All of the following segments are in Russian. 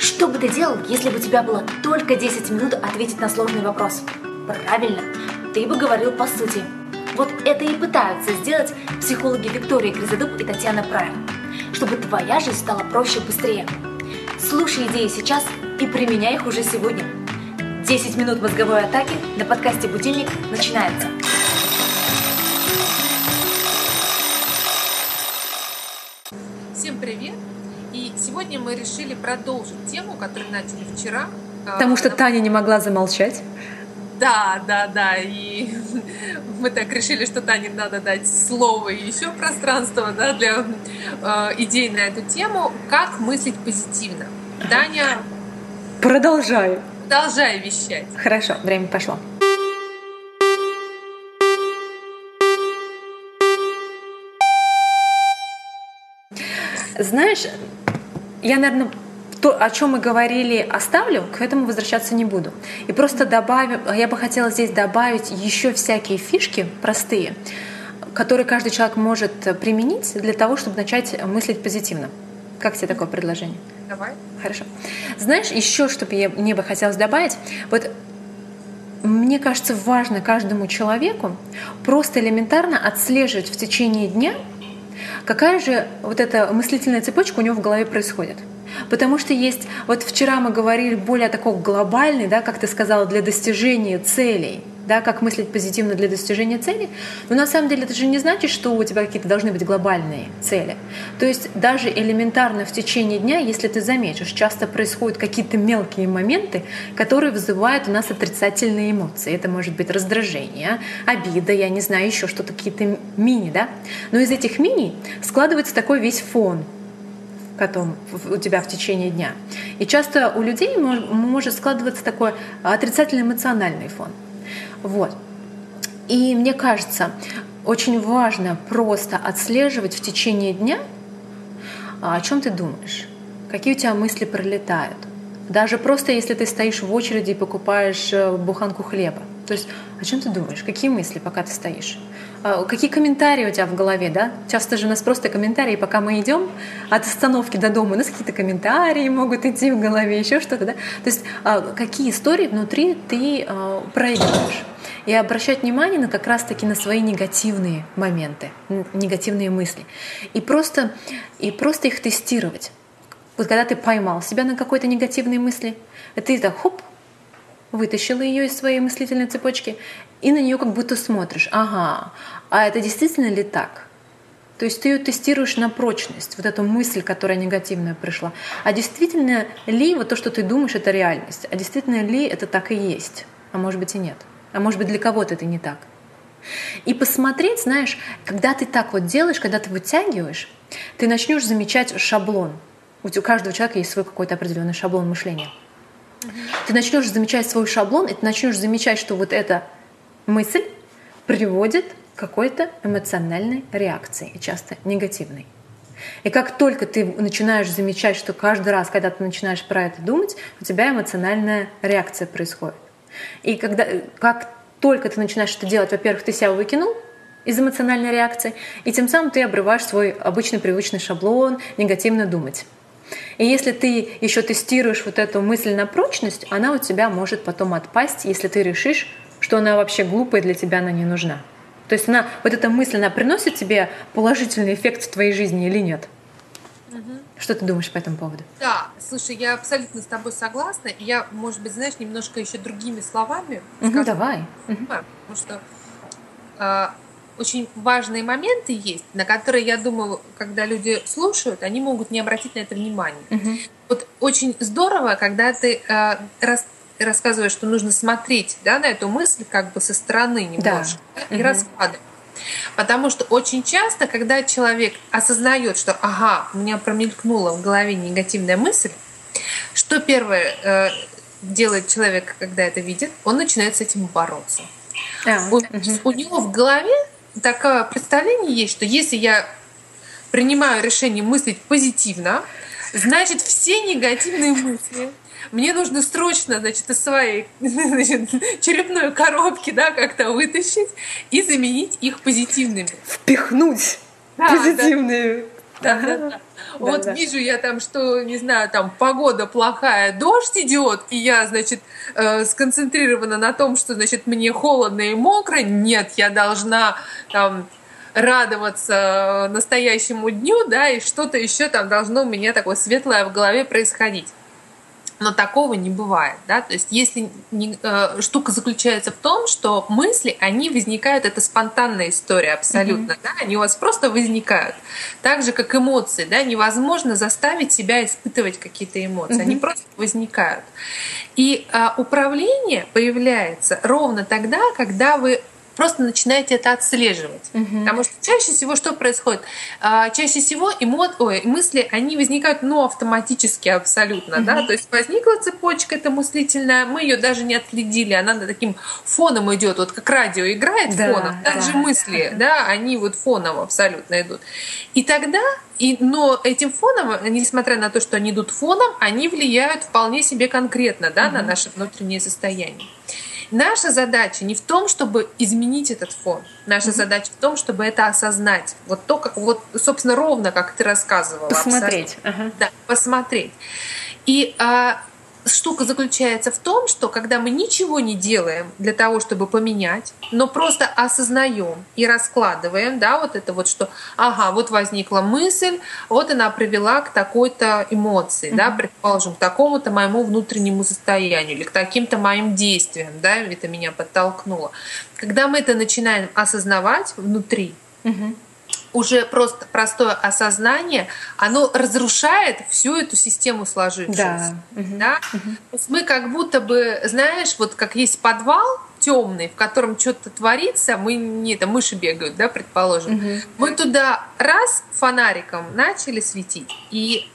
Что бы ты делал, если бы у тебя было только 10 минут ответить на сложный вопрос? Правильно, ты бы говорил по сути. Вот это и пытаются сделать психологи Виктория Гризодуб и Татьяна Прайм, чтобы твоя жизнь стала проще и быстрее. Слушай идеи сейчас и применяй их уже сегодня. 10 минут мозговой атаки на подкасте «Будильник» начинается. Сегодня мы решили продолжить тему, которую начали вчера. Потому что Таня не могла замолчать. Да, да, да. И мы так решили, что Тане надо дать слово и еще пространство да, для э, идей на эту тему. Как мыслить позитивно? Таня... Продолжай. Продолжай вещать. Хорошо, время пошло. Знаешь, я, наверное, то, о чем мы говорили, оставлю, к этому возвращаться не буду. И просто добавим, я бы хотела здесь добавить еще всякие фишки простые, которые каждый человек может применить для того, чтобы начать мыслить позитивно. Как тебе такое предложение? Давай. Хорошо. Знаешь, еще, что я, мне бы хотелось добавить, вот мне кажется, важно каждому человеку просто элементарно отслеживать в течение дня, какая же вот эта мыслительная цепочка у него в голове происходит. Потому что есть, вот вчера мы говорили более такой глобальный, да, как ты сказала, для достижения целей, да, как мыслить позитивно для достижения целей. Но на самом деле это же не значит, что у тебя какие-то должны быть глобальные цели. То есть даже элементарно в течение дня, если ты заметишь, часто происходят какие-то мелкие моменты, которые вызывают у нас отрицательные эмоции. Это может быть раздражение, обида, я не знаю, еще что-то, какие-то мини, да. Но из этих мини складывается такой весь фон, потом у тебя в течение дня. И часто у людей может складываться такой отрицательный эмоциональный фон. Вот. И мне кажется, очень важно просто отслеживать в течение дня, а, о чем ты думаешь, какие у тебя мысли пролетают. Даже просто если ты стоишь в очереди и покупаешь э, буханку хлеба. То есть о чем ты думаешь? Какие мысли, пока ты стоишь? А, какие комментарии у тебя в голове, да? Часто же у нас просто комментарии, пока мы идем от остановки до дома, у нас какие-то комментарии могут идти в голове, еще что-то, да? То есть а, какие истории внутри ты а, проигрываешь? И обращать внимание на как раз-таки на свои негативные моменты, негативные мысли. И просто, и просто их тестировать. Вот когда ты поймал себя на какой-то негативной мысли, ты так хоп, вытащила ее из своей мыслительной цепочки и на нее как будто смотришь. Ага, а это действительно ли так? То есть ты ее тестируешь на прочность, вот эту мысль, которая негативная пришла. А действительно ли вот то, что ты думаешь, это реальность? А действительно ли это так и есть? А может быть и нет. А может быть для кого-то это не так. И посмотреть, знаешь, когда ты так вот делаешь, когда ты вытягиваешь, ты начнешь замечать шаблон. У каждого человека есть свой какой-то определенный шаблон мышления. Ты начнешь замечать свой шаблон, и ты начнешь замечать, что вот эта мысль приводит к какой-то эмоциональной реакции, часто негативной. И как только ты начинаешь замечать, что каждый раз, когда ты начинаешь про это думать, у тебя эмоциональная реакция происходит. И когда, как только ты начинаешь это делать, во-первых, ты себя выкинул из эмоциональной реакции, и тем самым ты обрываешь свой обычный привычный шаблон негативно думать. И если ты еще тестируешь вот эту мысль на прочность, она у тебя может потом отпасть, если ты решишь, что она вообще глупая для тебя, она не нужна. То есть она, вот эта мысль, она приносит тебе положительный эффект в твоей жизни или нет? Угу. Что ты думаешь по этому поводу? Да, слушай, я абсолютно с тобой согласна. Я, может быть, знаешь, немножко еще другими словами. Угу, скажу, давай. Потому что э, очень важные моменты есть, на которые, я думаю, когда люди слушают, они могут не обратить на это внимание. Угу. Вот очень здорово, когда ты э, рас, рассказываешь, что нужно смотреть да, на эту мысль как бы со стороны немножко да. Да, и угу. раскладывать. Потому что очень часто, когда человек осознает, что ага, у меня промелькнула в голове негативная мысль, что первое э, делает человек, когда это видит, он начинает с этим бороться. А, у, угу. у него в голове такое представление есть, что если я принимаю решение мыслить позитивно, значит все негативные мысли мне нужно срочно, значит, из своей значит, черепной коробки, да, как-то вытащить и заменить их позитивными. Впихнуть да, позитивные. Да, да, да. вот да. вижу я там, что, не знаю, там погода плохая, дождь идет, и я, значит, э, сконцентрирована на том, что, значит, мне холодно и мокро. Нет, я должна там радоваться настоящему дню, да, и что-то еще там должно у меня такое светлое в голове происходить. Но такого не бывает, да, то есть если не, э, штука заключается в том, что мысли, они возникают, это спонтанная история абсолютно, mm-hmm. да, они у вас просто возникают, так же как эмоции, да, невозможно заставить себя испытывать какие-то эмоции, mm-hmm. они просто возникают. И э, управление появляется ровно тогда, когда вы просто начинаете это отслеживать. Угу. Потому что чаще всего что происходит? А, чаще всего эмо... Ой, мысли, они возникают ну, автоматически абсолютно. Угу. Да? То есть возникла цепочка эта мыслительная, мы ее даже не отследили, она таким фоном идет, вот как радио играет да, фоном, также да, мысли, да. да, они вот фоном абсолютно идут. И тогда и, но этим фоном, несмотря на то, что они идут фоном, они влияют вполне себе конкретно да, угу. на наше внутреннее состояние. Наша задача не в том, чтобы изменить этот фон. Наша mm-hmm. задача в том, чтобы это осознать. Вот то, как вот, собственно, ровно, как ты рассказывала. Посмотреть. Ага. Да, посмотреть. И а, штука заключается в том, что когда мы ничего не делаем для того, чтобы поменять, но просто осознаем и раскладываем, да, вот это вот, что, ага, вот возникла мысль, вот она привела к такой-то эмоции, mm-hmm. да, предположим, к такому-то моему внутреннему состоянию или к таким-то моим действиям, да, это меня подтолкнуло. Когда мы это начинаем осознавать внутри, mm-hmm уже просто простое осознание, оно разрушает всю эту систему сложившуюся. Да. Да? Угу. То есть мы как будто бы, знаешь, вот как есть подвал темный, в котором что-то творится, мы не там мыши бегают, да, предположим. Угу. Мы туда раз фонариком начали светить, и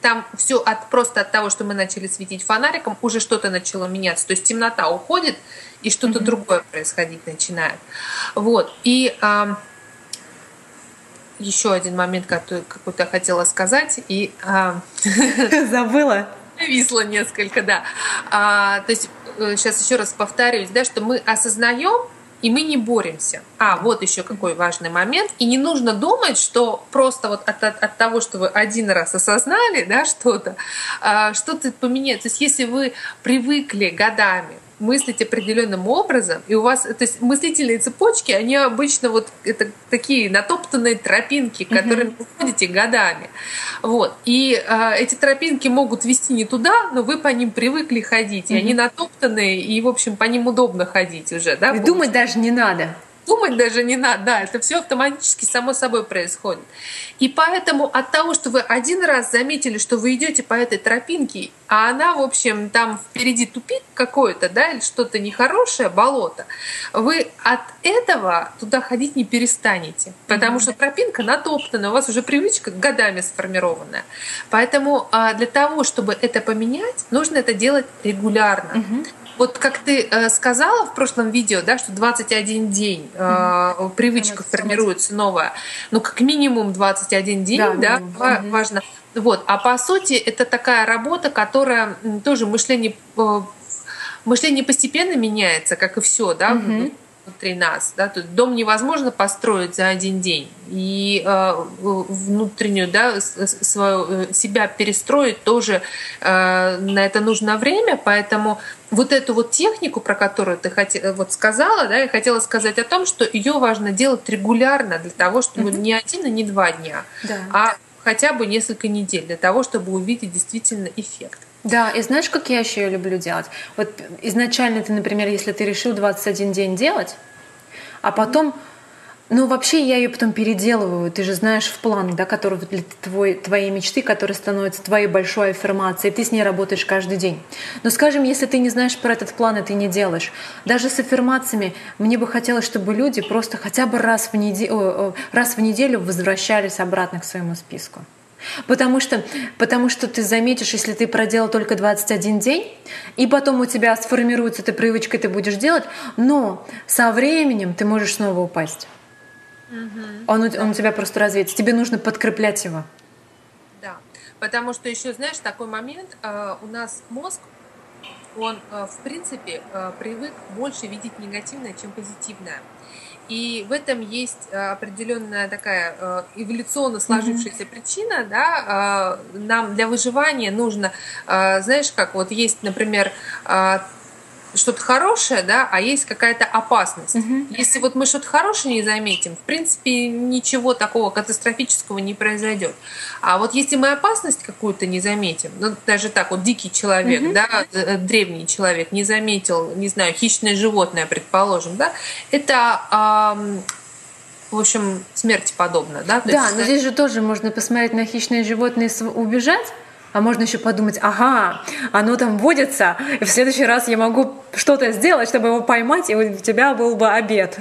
там все от, просто от того, что мы начали светить фонариком, уже что-то начало меняться. То есть темнота уходит, и что-то mm другое происходить начинает. Вот. И еще один момент, который какой-то я хотела сказать, и... А... Забыла? Висло несколько, да. А, то есть, сейчас э, еще раз повторюсь, да, что мы осознаем, и мы не боремся. А, вот еще какой важный момент. И не нужно думать, что просто вот от, от, от того, что вы один раз осознали да, что-то, а, что-то поменяется. То есть если вы привыкли годами мыслить определенным образом, и у вас, то есть мыслительные цепочки, они обычно вот это такие натоптанные тропинки, mm-hmm. вы ходите годами. Вот. И э, эти тропинки могут вести не туда, но вы по ним привыкли ходить, mm-hmm. и они натоптанные, и, в общем, по ним удобно ходить уже. Да, и думать даже не надо думать даже не надо, да, это все автоматически само собой происходит. И поэтому от того, что вы один раз заметили, что вы идете по этой тропинке, а она, в общем, там впереди тупик какой-то, да, или что-то нехорошее, болото, вы от этого туда ходить не перестанете, потому mm-hmm. что тропинка натоптана, у вас уже привычка годами сформированная. Поэтому а, для того, чтобы это поменять, нужно это делать регулярно. Mm-hmm. Вот как ты э, сказала в прошлом видео, да, что 21 день э, привычка mm формируется новая, ну как минимум 21 день, да, да mm важно. Вот, а по сути это такая работа, которая тоже мышление э, мышление постепенно меняется, как и все, да, mm внутри нас. Да? Тут дом невозможно построить за один день. И э, внутреннюю, да, свою, э, себя перестроить тоже э, на это нужно время. Поэтому вот эту вот технику, про которую ты хотела, вот сказала, да, я хотела сказать о том, что ее важно делать регулярно для того, чтобы mm-hmm. не один и не два дня, да. а хотя бы несколько недель для того, чтобы увидеть действительно эффект. Да, и знаешь, как я еще ее люблю делать? Вот изначально ты, например, если ты решил 21 день делать, а потом, ну вообще я ее потом переделываю, ты же знаешь в план, да, который для твой, твоей мечты, который становится твоей большой аффирмацией, ты с ней работаешь каждый день. Но скажем, если ты не знаешь про этот план, и ты не делаешь, даже с аффирмациями мне бы хотелось, чтобы люди просто хотя бы раз в, неделю, раз в неделю возвращались обратно к своему списку. Потому что, потому что ты заметишь, если ты проделал только 21 день, и потом у тебя сформируется эта привычка, и ты будешь делать, но со временем ты можешь снова упасть. Угу. Он, он у тебя просто развеется. Тебе нужно подкреплять его. Да, потому что еще, знаешь, такой момент, э, у нас мозг, он, э, в принципе, э, привык больше видеть негативное, чем позитивное. И в этом есть э, определенная такая э, эволюционно сложившаяся mm-hmm. причина, да, э, нам для выживания нужно, знаешь, как вот есть, например, что-то хорошее, да, а есть какая-то опасность. Угу. Если вот мы что-то хорошее не заметим, в принципе, ничего такого катастрофического не произойдет. А вот если мы опасность какую-то не заметим, ну, даже так, вот дикий человек, угу. да, э, древний человек не заметил, не знаю, хищное животное, предположим, да, это в общем, смерти подобно, да? То да, есть, но здесь же тоже можно посмотреть на хищные животные и убежать, а можно еще подумать, ага, оно там водится, и в следующий раз я могу что-то сделать, чтобы его поймать, и у тебя был бы обед.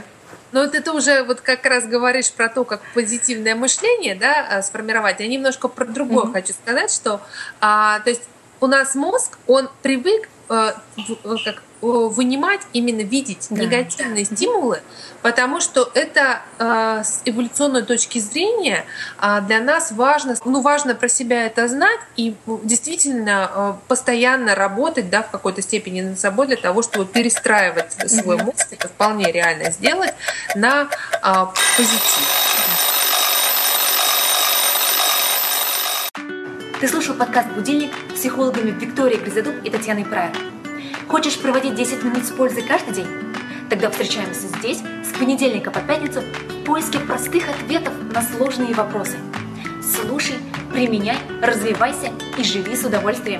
Ну вот это уже вот как раз говоришь про то, как позитивное мышление, да, а, сформировать. Я немножко про другое mm-hmm. хочу сказать, что, а, то есть у нас мозг, он привык как вынимать, именно видеть да. негативные стимулы, потому что это э, с эволюционной точки зрения э, для нас важно, ну, важно про себя это знать и действительно э, постоянно работать да, в какой-то степени над собой для того, чтобы перестраивать свой мозг, это вполне реально сделать, на э, позитив. Ты слушал подкаст «Будильник» с психологами Викторией Гризадуб и Татьяной Прайер. Хочешь проводить 10 минут с пользой каждый день? Тогда встречаемся здесь с понедельника по пятницу в поиске простых ответов на сложные вопросы. Слушай, применяй, развивайся и живи с удовольствием.